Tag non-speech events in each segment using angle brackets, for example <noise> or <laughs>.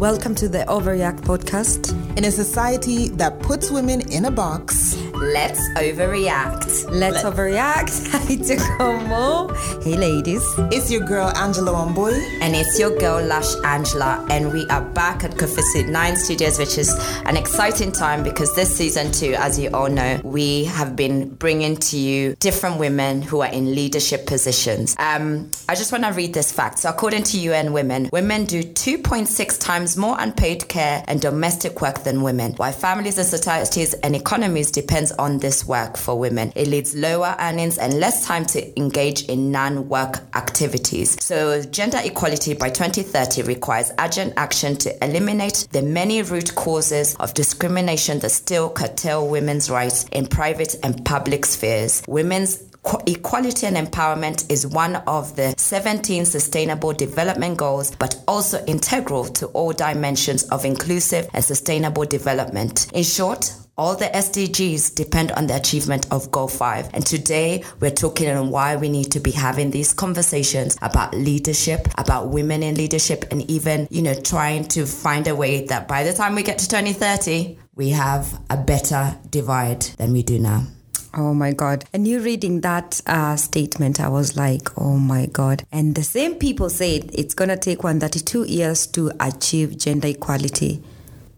Welcome to the Overreact podcast. In a society that puts women in a box, let's overreact. Let's Let- overreact. <laughs> Hi to como. Hey, ladies. It's your girl, Angela Wambui. And it's your girl, Lush Angela. And we are back at Kofi 9 Studios, which is an exciting time because this season, two, as you all know, we have been bringing to you different women who are in leadership positions. Um, I just want to read this fact. So, according to UN Women, women do 2.6 times more unpaid care and domestic work than women. While families and societies and economies on this work for women, it leads lower earnings and less time to engage in non-work activities. So gender equality by 2030 requires urgent action to eliminate the many root causes of discrimination that still curtail women's rights in private and public spheres. Women's Equality and empowerment is one of the 17 Sustainable Development Goals, but also integral to all dimensions of inclusive and sustainable development. In short, all the SDGs depend on the achievement of Goal 5. And today we're talking on why we need to be having these conversations about leadership, about women in leadership, and even, you know, trying to find a way that by the time we get to 2030, we have a better divide than we do now. Oh my God. And you reading that uh, statement, I was like, oh my God. And the same people said it's going to take 132 years to achieve gender equality.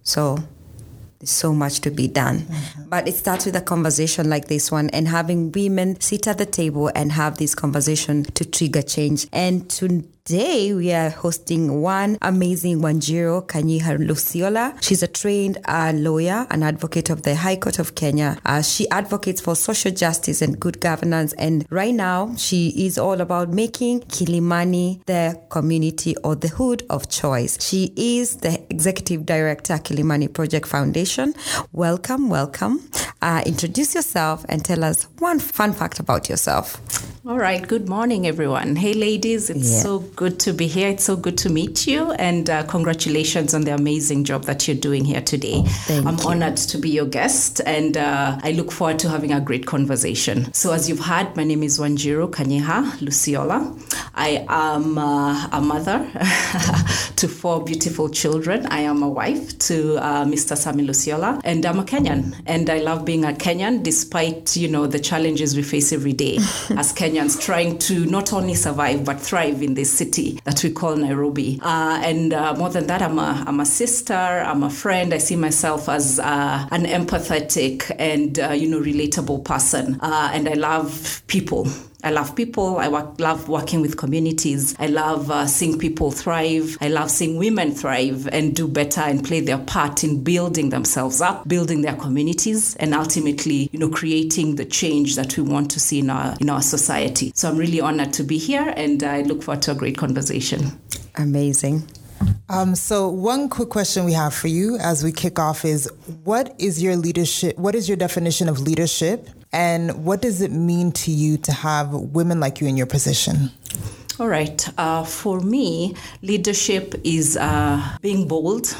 So there's so much to be done. Mm-hmm. But it starts with a conversation like this one and having women sit at the table and have this conversation to trigger change. And to Today, we are hosting one amazing Wanjiru Kanyiha Luciola. She's a trained uh, lawyer and advocate of the High Court of Kenya. Uh, she advocates for social justice and good governance. And right now, she is all about making Kilimani the community or the hood of choice. She is the executive director, Kilimani Project Foundation. Welcome, welcome. Uh, introduce yourself and tell us one fun fact about yourself. All right. Good morning, everyone. Hey, ladies. It's yeah. so good to be here. It's so good to meet you. And uh, congratulations on the amazing job that you're doing here today. Thank I'm you. honored to be your guest, and uh, I look forward to having a great conversation. So, as you've heard, my name is Wanjiru Kanyiha Luciola. I am uh, a mother <laughs> to four beautiful children. I am a wife to uh, Mr. Sami Luciola, and I'm a Kenyan. And I love being a Kenyan despite, you know, the challenges we face every day <laughs> as Kenyans Kenyans trying to not only survive but thrive in this city that we call Nairobi. Uh, and uh, more than that, I'm a, I'm a sister, I'm a friend. I see myself as uh, an empathetic and uh, you know relatable person, uh, and I love people. I love people. I work, love working with communities. I love uh, seeing people thrive. I love seeing women thrive and do better and play their part in building themselves up, building their communities, and ultimately, you know, creating the change that we want to see in our in our society. So I'm really honored to be here, and I look forward to a great conversation. Amazing. Um, so one quick question we have for you as we kick off is what is your leadership what is your definition of leadership and what does it mean to you to have women like you in your position? All right. Uh, for me, leadership is uh, being bold,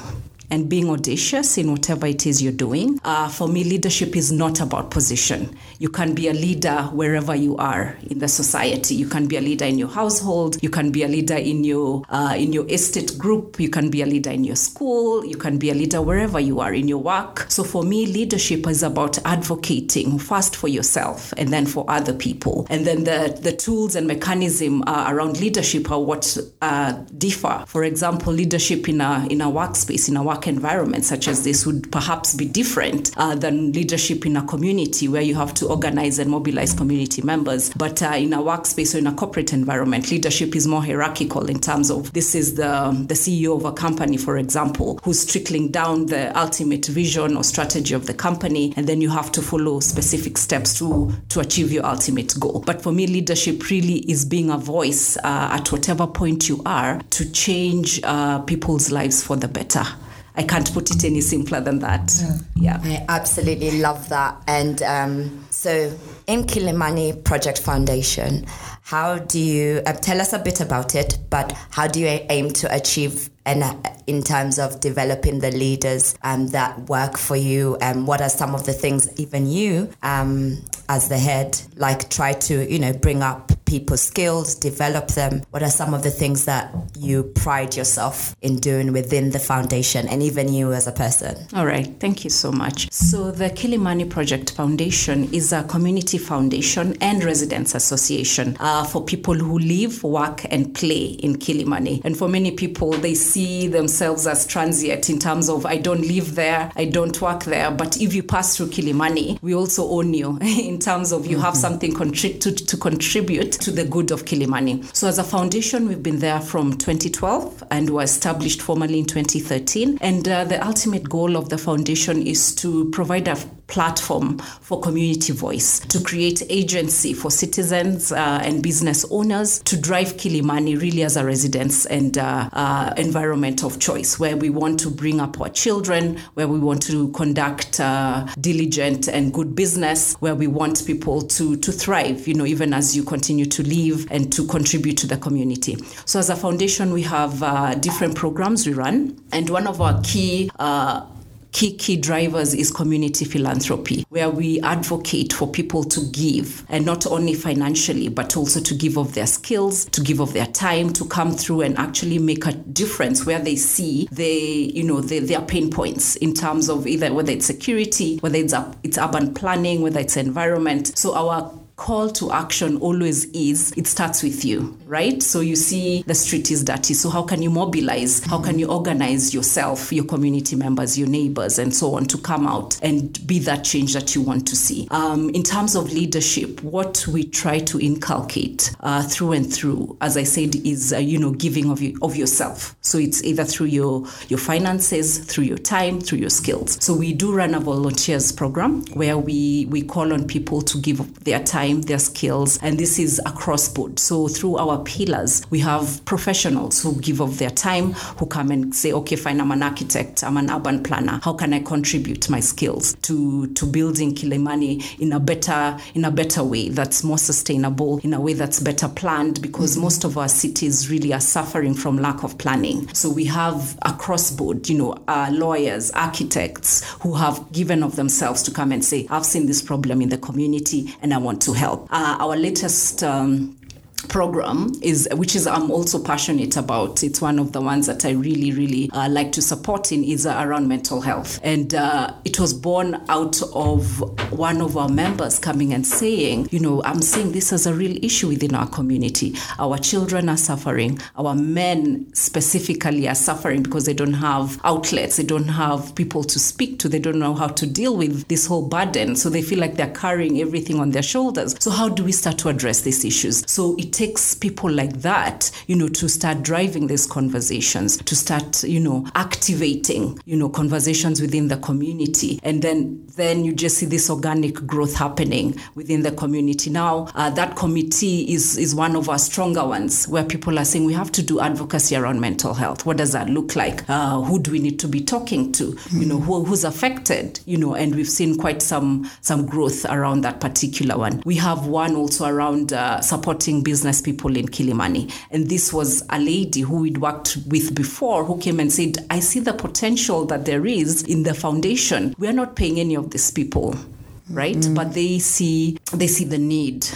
and being audacious in whatever it is you're doing. Uh, for me, leadership is not about position. You can be a leader wherever you are in the society. You can be a leader in your household. You can be a leader in your uh, in your estate group. You can be a leader in your school. You can be a leader wherever you are in your work. So for me, leadership is about advocating first for yourself and then for other people. And then the the tools and mechanism uh, around leadership are what uh, differ. For example, leadership in a in a workspace in a work work environment such as this would perhaps be different uh, than leadership in a community where you have to organize and mobilize community members. But uh, in a workspace or in a corporate environment, leadership is more hierarchical in terms of this is the, the CEO of a company, for example, who's trickling down the ultimate vision or strategy of the company, and then you have to follow specific steps to, to achieve your ultimate goal. But for me, leadership really is being a voice uh, at whatever point you are to change uh, people's lives for the better. I can't put it any simpler than that. Yeah. I absolutely love that. And um, so in Kilimani Project Foundation, how do you uh, tell us a bit about it? But how do you aim to achieve and uh, in terms of developing the leaders um, that work for you and what are some of the things even you um, as the head like try to you know bring up people's skills develop them? What are some of the things that you pride yourself in doing within the foundation and even you as a person? All right. Thank you so much. So the kilimani project foundation is a community foundation and residents association uh, for people who live work and play in kilimani. And for many people they see themselves as transient in terms of I don't live there, I don't work there. But if you pass through Kilimani, we also own you <laughs> in terms of you mm-hmm. have something contri- to, to contribute to the good of Kilimani. So as a foundation, we've been there from 2012 and were established formally in 2013. And uh, the ultimate goal of the foundation is to provide a platform for community voice, to create agency for citizens uh, and business owners to drive Kilimani really as a residence and uh, uh, environment of choice, where we want to bring up our children, where we want to conduct uh, diligent and good business, where we want people to, to thrive, you know, even as you continue to live and to contribute to the community. So as a foundation, we have uh, different programs we run, and one of our key uh, key key drivers is community philanthropy, where we advocate for people to give, and not only financially, but also to give of their skills, to give of their time, to come through and actually make a difference where they see they, you know, they, their pain points in terms of either whether it's security, whether it's it's urban planning, whether it's environment. So our call to action always is it starts with you, right? So you see the street is dirty. So how can you mobilize? How can you organize yourself, your community members, your neighbors, and so on to come out and be that change that you want to see? Um, in terms of leadership, what we try to inculcate uh, through and through, as I said, is uh, you know giving of you, of yourself. So it's either through your your finances, through your time, through your skills. So we do run a volunteers program where we we call on people to give their time time, their skills, and this is across board. So through our pillars, we have professionals who give of their time, who come and say, okay, fine, I'm an architect, I'm an urban planner. How can I contribute my skills to to building Kilimani in a better in a better way that's more sustainable, in a way that's better planned? Because mm-hmm. most of our cities really are suffering from lack of planning. So we have across board, you know, uh, lawyers, architects who have given of themselves to come and say, I've seen this problem in the community and I want to help. Uh, our latest um, program is which is I'm also passionate about. It's one of the ones that I really really uh, like to support in is uh, around mental health. And uh, it was born out of one of our members coming and saying you know I'm seeing this as a real issue within our community. Our children are suffering. Our men specifically are suffering because they don't have outlets. They don't have people to speak to. They don't know how to deal with this whole burden. So they feel like they're carrying everything on their shoulders. So how do we start to address these issues? So it takes people like that, you know, to start driving these conversations, to start, you know, activating, you know, conversations within the community. And then then you just see this organic growth happening within the community. Now, uh, that committee is, is one of our stronger ones where people are saying we have to do advocacy around mental health. What does that look like? Uh, who do we need to be talking to? You know, who, who's affected? You know, and we've seen quite some some growth around that particular one. We have one also around uh, supporting business people in Kilimani, and this was a lady who we'd worked with before who came and said, "I see the potential that there is in the foundation. We are not paying any of these people, right? Mm-hmm. But they see they see the need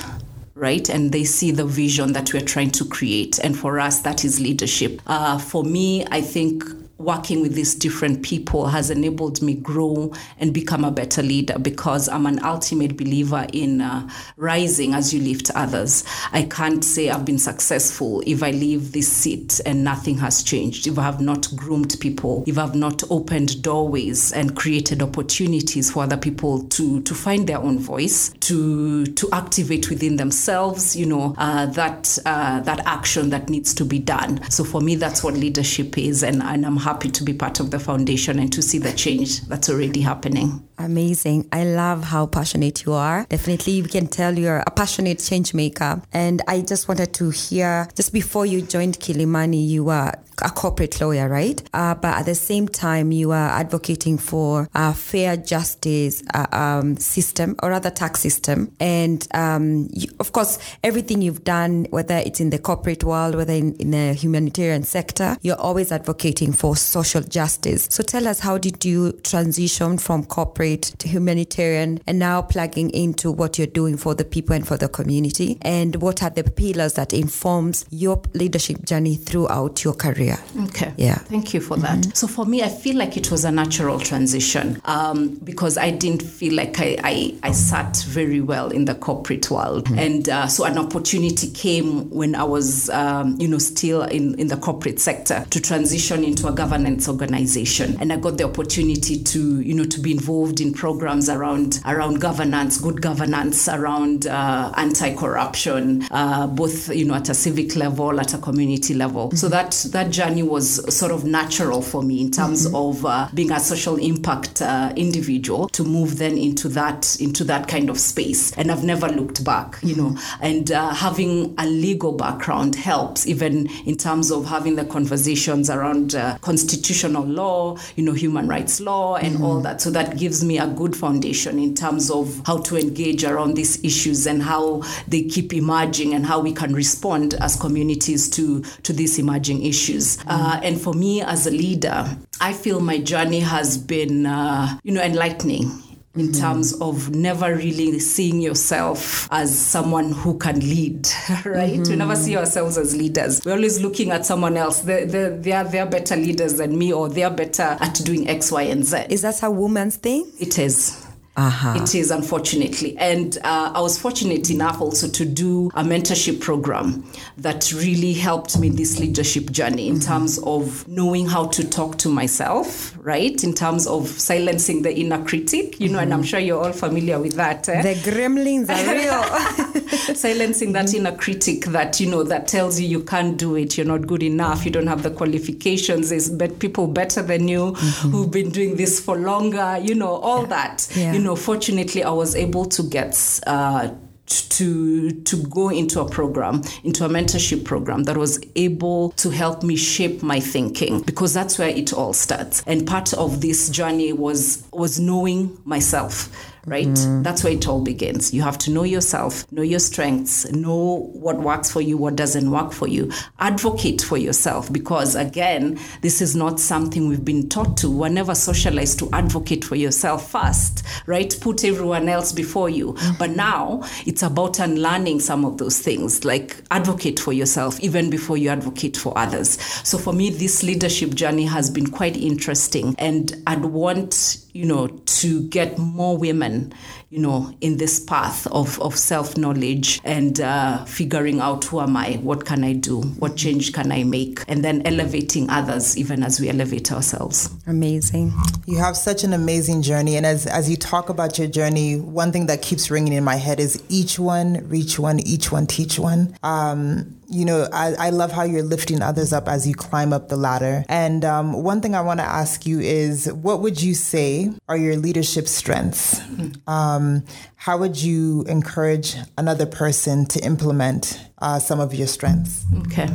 right? And they see the vision that we're trying to create. And for us, that is leadership. Uh, for me, I think working with these different people has enabled me grow and become a better leader because I'm an ultimate believer in uh, rising as you lift others. I can't say I've been successful if I leave this seat and nothing has changed, if I have not groomed people, if I've not opened doorways and created opportunities for other people to, to find their own voice, to, to activate within themselves, you know, uh, that, uh, that action that needs to be done. So for me, that's what leadership is. And, and I'm happy to be part of the foundation and to see the change that's already happening. Amazing. I love how passionate you are. Definitely, we can tell you're a passionate change maker. And I just wanted to hear just before you joined Kilimani, you were a corporate lawyer, right? Uh, but at the same time, you are advocating for a fair justice uh, um, system or rather tax system. And um, you, of course, everything you've done, whether it's in the corporate world, whether in, in the humanitarian sector, you're always advocating for social justice. So tell us, how did you transition from corporate to humanitarian and now plugging into what you're doing for the people and for the community? And what are the pillars that informs your leadership journey throughout your career? Okay. Yeah. Thank you for that. So for me, I feel like it was a natural transition um, because I didn't feel like I, I, I sat very well in the corporate world. And uh, so an opportunity came when I was, um, you know, still in, in the corporate sector to transition into a governance organization. And I got the opportunity to, you know, to be involved in programs around, around governance, good governance, around uh, anti-corruption, uh, both, you know, at a civic level, at a community level. So that, that journey was sort of natural for me in terms of uh, being a social impact uh, individual to move then into that into that kind of space. And i've never looked back you know. And uh, having a legal background helps even in terms of having the conversations around uh, constitutional law you know human rights law and all that. So that gives me a good foundation in terms of how to engage around these issues and how they keep emerging and how we can respond as communities to to these emerging issues. Uh, and for me as a leader i feel my journey has been uh, you know enlightening in hmm. terms of never really seeing yourself as someone who can lead, <laughs> right? We never see mm-hmm. ourselves as leaders. We're always looking at someone else. They're, they're, they're, they're better leaders than me, or they're better at doing X, Y, and Z. Is that a woman's thing? It is. Uh-huh. It is, unfortunately. And uh, I was fortunate enough also to do a mentorship program that really helped me this leadership journey in terms of knowing how to talk to myself, right? In terms of silencing the inner critic, you know, and I'm sure you're all familiar with that. eh? The gremlins are real. <laughs> silencing that inner critic that you know that tells you you can't do it you're not good enough you don't have the qualifications there's people better than you who've been doing this for longer you know all that Yeah. you know fortunately i was able to get uh, to to go into a program into a mentorship program that was able to help me shape my thinking because that's where it all starts. And part of this journey was was knowing myself right? Mm. That's where it all begins. You have to know yourself know your strengths know what works for you what doesn't work for you. Advocate for yourself because again this is not something we've been taught to. We're never socialized to advocate for yourself first right? Put everyone else before you. Mm. But now it's about unlearning some of those things like advocate for yourself even before you advocate for others. So for me this leadership journey has been quite interesting and i'd want you know to get more women you know in this path of, of self-knowledge and uh, figuring out who am i what can i do what change can i make and then elevating others even as we elevate ourselves Amazing. You have such an amazing journey. And as, as you talk about your journey, one thing that keeps ringing in my head is each one, reach one, each one, teach one. Um, you know, I, I love how you're lifting others up as you climb up the ladder. And um, one thing I want to ask you is what would you say are your leadership strengths? Um, how would you encourage another person to implement uh, some of your strengths? Okay.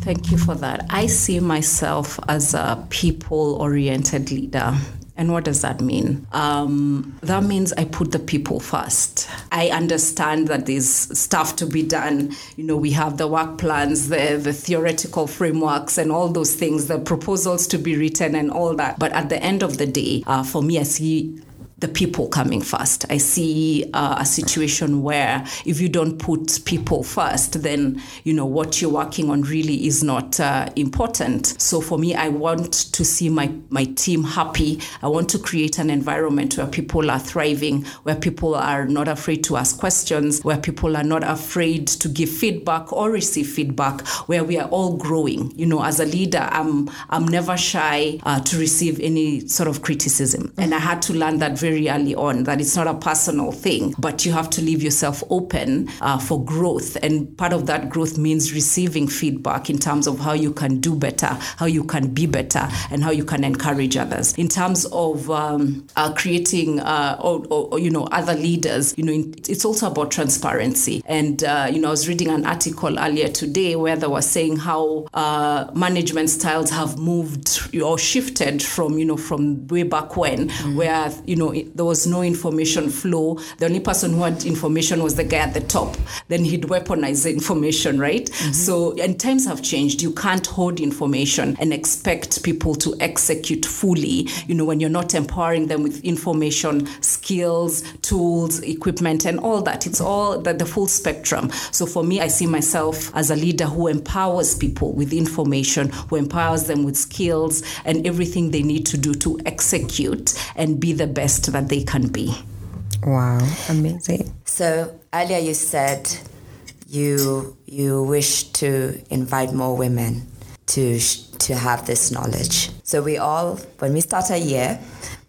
Thank you for that. I see myself as a people oriented leader. And what does that mean? Um, that means I put the people first. I understand that there's stuff to be done. You know, we have the work plans, the, the theoretical frameworks, and all those things, the proposals to be written, and all that. But at the end of the day, uh, for me, I see the people coming first. I see uh, a situation where if you don't put people first, then you know what you're working on really is not uh, important. So for me, I want to see my my team happy. I want to create an environment where people are thriving, where people are not afraid to ask questions, where people are not afraid to give feedback or receive feedback, where we are all growing. You know, as a leader, I'm I'm never shy uh, to receive any sort of criticism, and I had to learn that very early on that it's not a personal thing, but you have to leave yourself open uh, for growth. And part of that growth means receiving feedback in terms of how you can do better, how you can be better, and how you can encourage others. In terms of um, uh, creating uh, or, or, you know other leaders, you know it's also about transparency. And uh, you know I was reading an article earlier today where they were saying how uh, management styles have moved or shifted from you know from way back when, mm-hmm. where you know there was no information flow. The only person who had information was the guy at the top. Then he'd weaponize the information, right? Mm-hmm. So and times have changed. You can't hold information and expect people to execute fully. You know when you're not empowering them with information, skills, tools, equipment, and all that. It's all the, the full spectrum. So for me, I see myself as a leader who empowers people with information, who empowers them with skills and everything they need to do to execute and be the best that they can be. Wow, amazing. So earlier you said you you wish to invite more women to to have this knowledge. So we all when we start a year,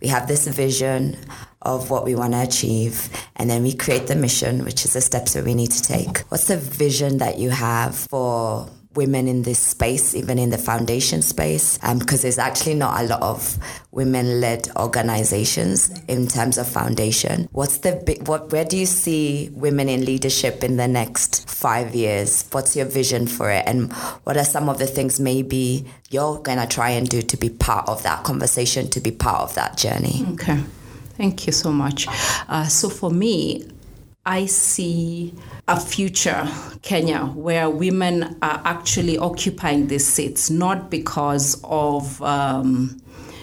we have this vision of what we want to achieve and then we create the mission which is the steps that we need to take what's the vision that you have for women in this space, even in the foundation space, um, because there's actually not a lot of women-led organizations in terms of foundation. What's the big, what? Where do you see women in leadership in the next five years? What's your vision for it, and what are some of the things maybe you're gonna try and do to be part of that conversation, to be part of that journey? Okay. Thank you so much. Uh, so for me, I see a future Kenya where women are actually occupying these seats, not because of um,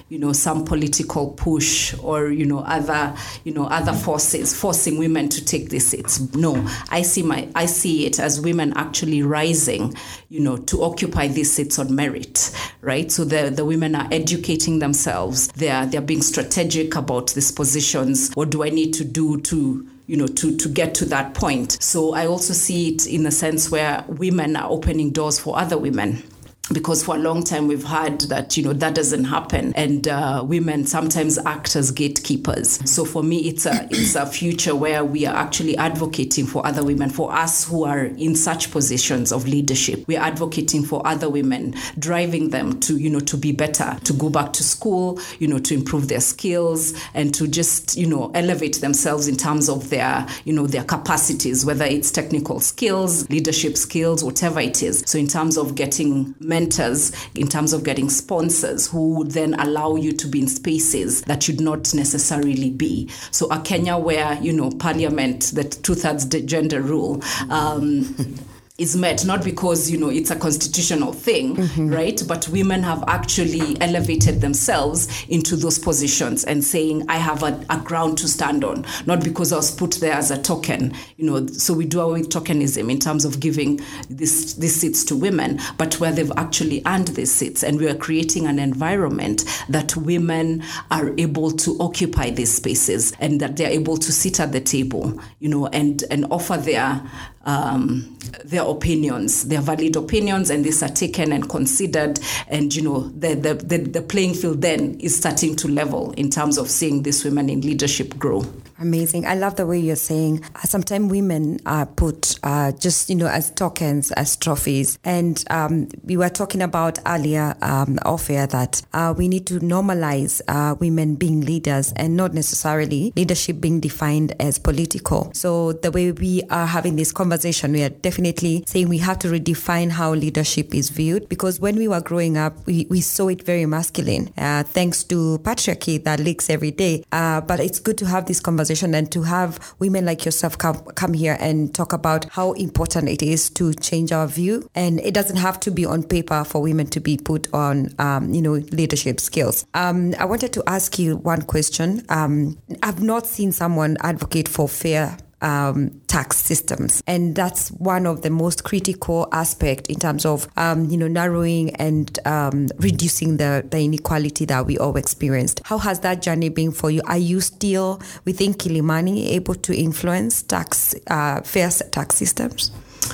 you know some political push or you know other you know other forces forcing women to take these seats. No i see my i see it as women actually rising you know to occupy these seats on merit right? So the the women are educating themselves. They are they're being strategic about these positions. What do i need to do to you know, to, to get to that point. So I also see it in the sense where women are opening doors for other women because for a long time we've heard that you know that doesn't happen. And uh, women sometimes act as gatekeepers. So for me it's a it's a future where we are actually advocating for other women for us who are in such positions of leadership. We're advocating for other women driving them to you know to be better to go back to school you know to improve their skills and to just you know elevate themselves in terms of their you know their capacities whether it's technical skills leadership skills whatever it is. So in terms of getting mentors in terms of getting sponsors who would then allow you to be in spaces that should not necessarily be. So a Kenya where, you know, parliament, the two-thirds gender rule, um, <laughs> is met not because you know it's a constitutional thing mm-hmm. right? But women have actually elevated themselves into those positions and saying i have a, a, ground to stand on. Not because i was put there as a token you know. So we do away with tokenism in terms of giving this these seats to women but where they've actually earned these seats. And we are creating an environment that women are able to occupy these spaces and that they're able to sit at the table you know and and offer their um, their opinions, their valid opinions, and these are taken and considered. And you know, the, the, the, the playing field then is starting to level in terms of seeing these women in leadership grow. Amazing. I love the way you're saying. Uh, sometimes women are put uh, just, you know, as tokens, as trophies. And um, we were talking about earlier um, off air that uh, we need to normalize uh, women being leaders and not necessarily leadership being defined as political. So the way we are having this conversation, we are definitely saying we have to redefine how leadership is viewed because when we were growing up, we, we saw it very masculine, uh, thanks to patriarchy that leaks every day. Uh, but it's good to have this conversation conversation and to have women like yourself come, come here and talk about how important it is to change our view. And it doesn't have to be on paper for women to be put on, um, you know, leadership skills. Um, I wanted to ask you one question. Um, I've not seen someone advocate for fair um, tax systems, and that's one of the most critical aspect in terms of um, you know narrowing and um, reducing the, the inequality that we all experienced. How has that journey been for you? Are you still within Kilimani able to influence tax uh, fair tax systems?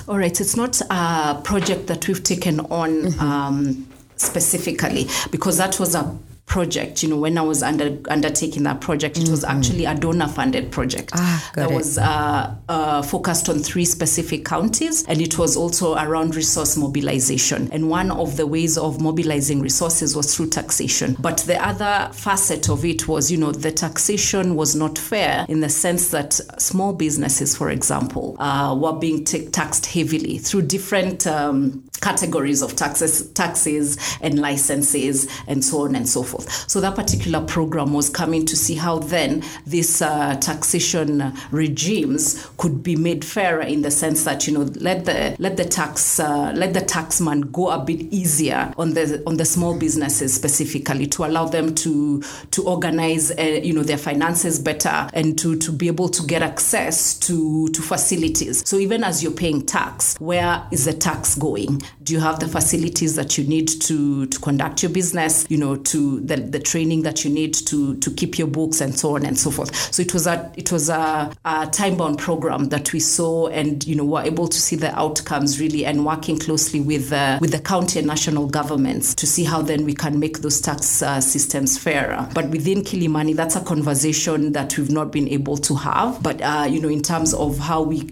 All right, it's not a project that we've taken on. Mm-hmm. Um, specifically because that was a project, you know, when I was under undertaking that project, it was actually a donor funded project Ah, that it. was uh, uh, focused on three specific counties, and it was also around resource mobilization. And one of the ways of mobilizing resources was through taxation. But the other facet of it was, you know, the taxation was not fair in the sense that small businesses, for example, uh, were being ta- taxed heavily through different um, categories of taxes, taxes and licenses, and so on and so forth. So that particular program was coming to see how then these uh, taxation regimes could be made fairer in the sense that you know let the let the tax uh, let the taxman go a bit easier on the on the small businesses specifically to allow them to to organize uh, you know their finances better and to to be able to get access to to facilities. So even as you're paying tax, where is the tax going? Do you have the facilities that you need to to conduct your business? You know, to the, the training that you need to to keep your books and so on and so forth. So it was a it was a, a time bound program that we saw and you know were able to see the outcomes really and working closely with uh, with the county and national governments to see how then we can make those tax uh, systems fairer. But within Kilimani, that's a conversation that we've not been able to have. But uh, you know, in terms of how we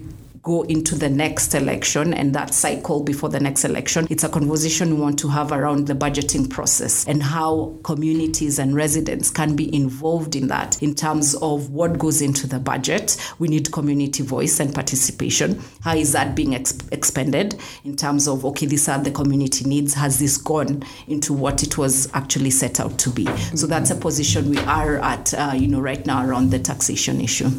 go into the next election and that cycle before the next election. It's a conversation we want to have around the budgeting process and how communities and residents can be involved in that in terms of what goes into the budget. We need community voice and participation. How is that being ex- expended in terms of, okay, these are the community needs? Has this gone into what it was actually set out to be? So that's a position we are at, uh, you know, right now around the taxation issue.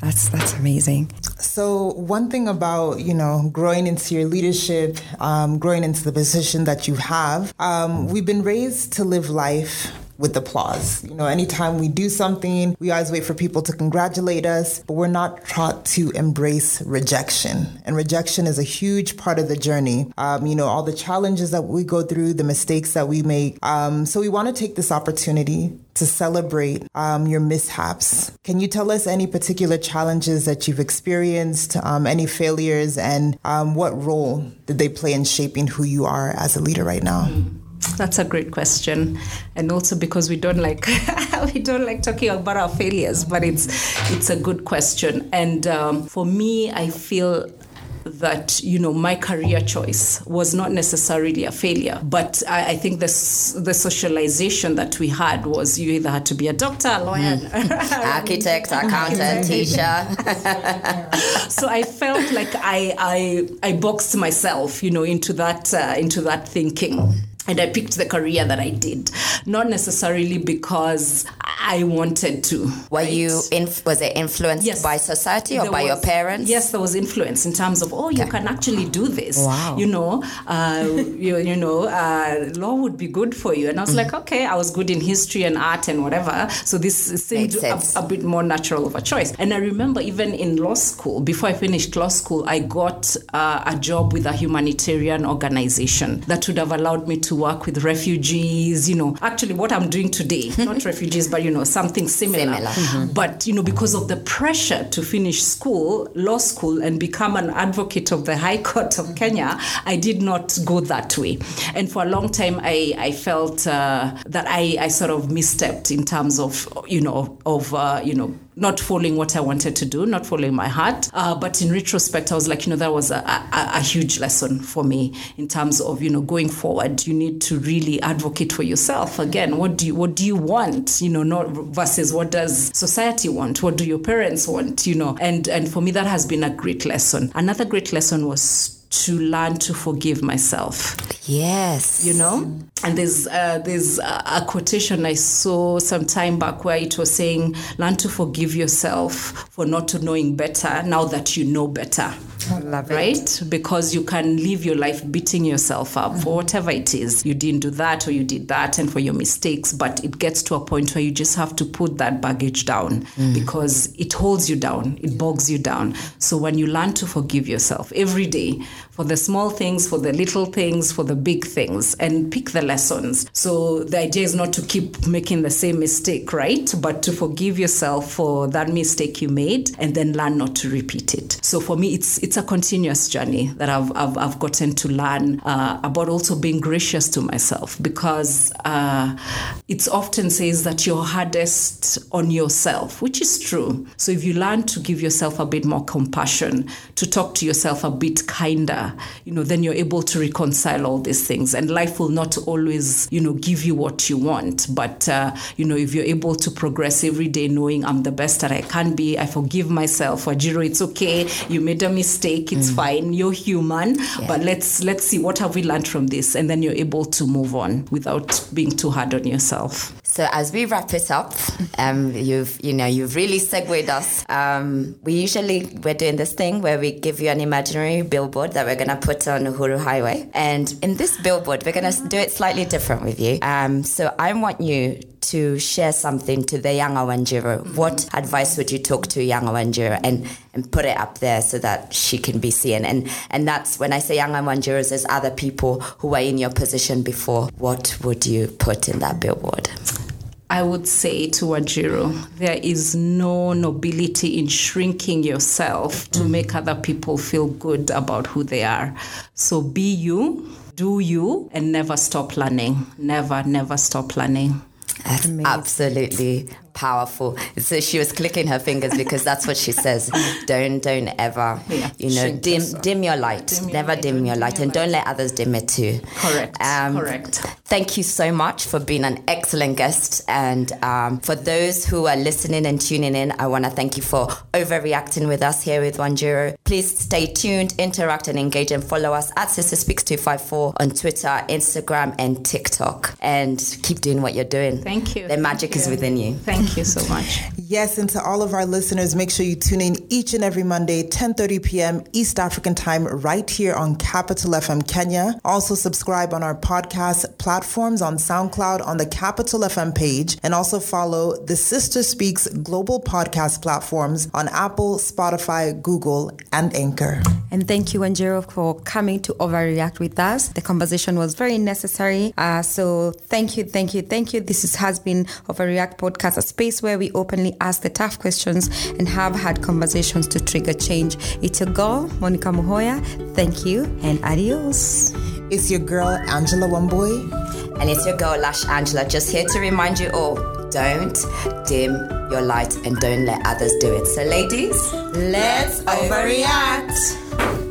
That's that's amazing. So one thing about you know growing into your leadership, um, growing into the position that you have, um, we've been raised to live life with applause. You know, anytime we do something, we always wait for people to congratulate us, but we're not taught to embrace rejection. And rejection is a huge part of the journey. Um, you know, all the challenges that we go through, the mistakes that we make. Um, so we want to take this opportunity to celebrate um, your mishaps. Can you tell us any particular challenges that you've experienced, um, any failures, and um, what role did they play in shaping who you are as a leader right now? That's a great question, and also because we don't like <laughs> we don't like talking about our failures, but it's it's a good question. And um, for me, I feel that you know my career choice was not necessarily a failure but I, I think this the socialization that we had was you either had to be a doctor a lawyer <laughs> Architect, <laughs> accountant, teacher. so I felt like I, I I boxed myself, you know, into that uh, into that thinking. And I picked the career that I did, not necessarily because I wanted to. Were right? you inf- was it influenced Yes. by society or There by your parents? Yes, there was influence in terms of, oh, you can actually do this. Wow. You know, uh, <laughs> you, you know, uh, law would be good for you. And I was like, okay, I was good in history and art and whatever. So this seemed a, a bit more natural of a choice. And I remember even in law school, before I finished law school, I got uh, a job with a humanitarian organization that would have allowed me to work with refugees, you know, actually what I'm doing today, <laughs> not refugees, but, you know, something similar. Similar. But, you know, because of the pressure to finish school, law school, and become an advocate of the High Court of Kenya, I did not go that way. And for a long time, I, I felt uh, that I, I sort of misstepped in terms of, you know, of, uh, you know, not following what I wanted to do, not following my heart. Uh, but in retrospect, I was like, you know, that was a, a, a huge lesson for me in terms of, you know, going forward. You need to really advocate for yourself. Again, what do you what do you want? You know, not versus what does society want? What do your parents want? You know, and and for me, that has been a great lesson. Another great lesson was to learn to forgive myself. Yes. you know? And there's uh, there's a, a quotation i saw some time back where it was saying learn to forgive yourself for not knowing better now that you know better Love it. right? Because you can live your life beating yourself up for mm-hmm. whatever it is. You didn't do that or you did that and for your mistakes but it gets to a point where you just have to put that baggage down mm. because it holds you down. It bogs you down. So when you learn to forgive yourself every day for the small things for the little things for the big things and pick the lessons. So the idea is not to keep making the same mistake right? But to forgive yourself for that mistake you made and then learn not to repeat it. So for me it's it's it's a continuous journey that I've, I've, I've gotten to learn uh, about also being gracious to myself because uh, it's often says that you're hardest on yourself, which is true. So if you learn to give yourself a bit more compassion, to talk to yourself a bit kinder, you know, then you're able to reconcile all these things. And life will not always, you know, give you what you want. But, uh, you know, if you're able to progress every day knowing I'm the best that I can be, I forgive myself. Wanjiru, it's okay. You made a mistake. It's mm. fine. You're human. Yeah. But let's let's see what have we learned from this, and then you're able to move on without being too hard on yourself. So as we wrap it up, um, you've you know you've really segued us. Um, we usually we're doing this thing where we give you an imaginary billboard that we're gonna put on Uhuru Highway, and in this billboard we're gonna do it slightly different with you. Um, so I want you to share something to the younger Wanjiru, what advice would you talk to younger Wanjiru and, and put it up there so that she can be seen? And and that's when I say younger Wanjirus, there's other people who were in your position before. What would you put in that billboard? I would say to Wanjiru, there is no nobility in shrinking yourself to mm. make other people feel good about who they are. So be you, do you, and never stop learning. Never, never stop learning. Absolutely powerful. So she was clicking her fingers because that's what she says. <laughs> don't don't ever yeah, you know dim dim your light. Dim your Never light. dim your light, and don't let others dim it too. Correct. Um, Correct. Thank you so much for being an excellent guest, and um, for those who are listening and tuning in, I want to thank you for overreacting with us here with Wanjiru. Please stay tuned, interact, and engage, and follow us at Sister Speaks two five four on Twitter, Instagram, and TikTok, and keep doing what you're doing. Thank you. The magic thank is within you. Thank Thank you so much. Yes, and to all of our listeners, make sure you tune in each and every Monday, 10:30 p.m. East African time, right here on Capital FM Kenya. Also subscribe on our podcast platforms on SoundCloud on the Capital FM page, and also follow the Sister Speaks global podcast platforms on Apple, Spotify, Google, and Anchor. And thank you, Wanjiru, for coming to overreact with us. The conversation was very necessary. Uh, so thank you, thank you, thank you. This is, has been Overreact Podcast space where we openly ask the tough questions and have had conversations to trigger change. It's your girl, Monica Muhoya. Thank you and adios. It's your girl, Angela Wambui. And it's your girl, Lash Angela, just here to remind you all don't dim your light and don't let others do it. So, ladies, let's overreact.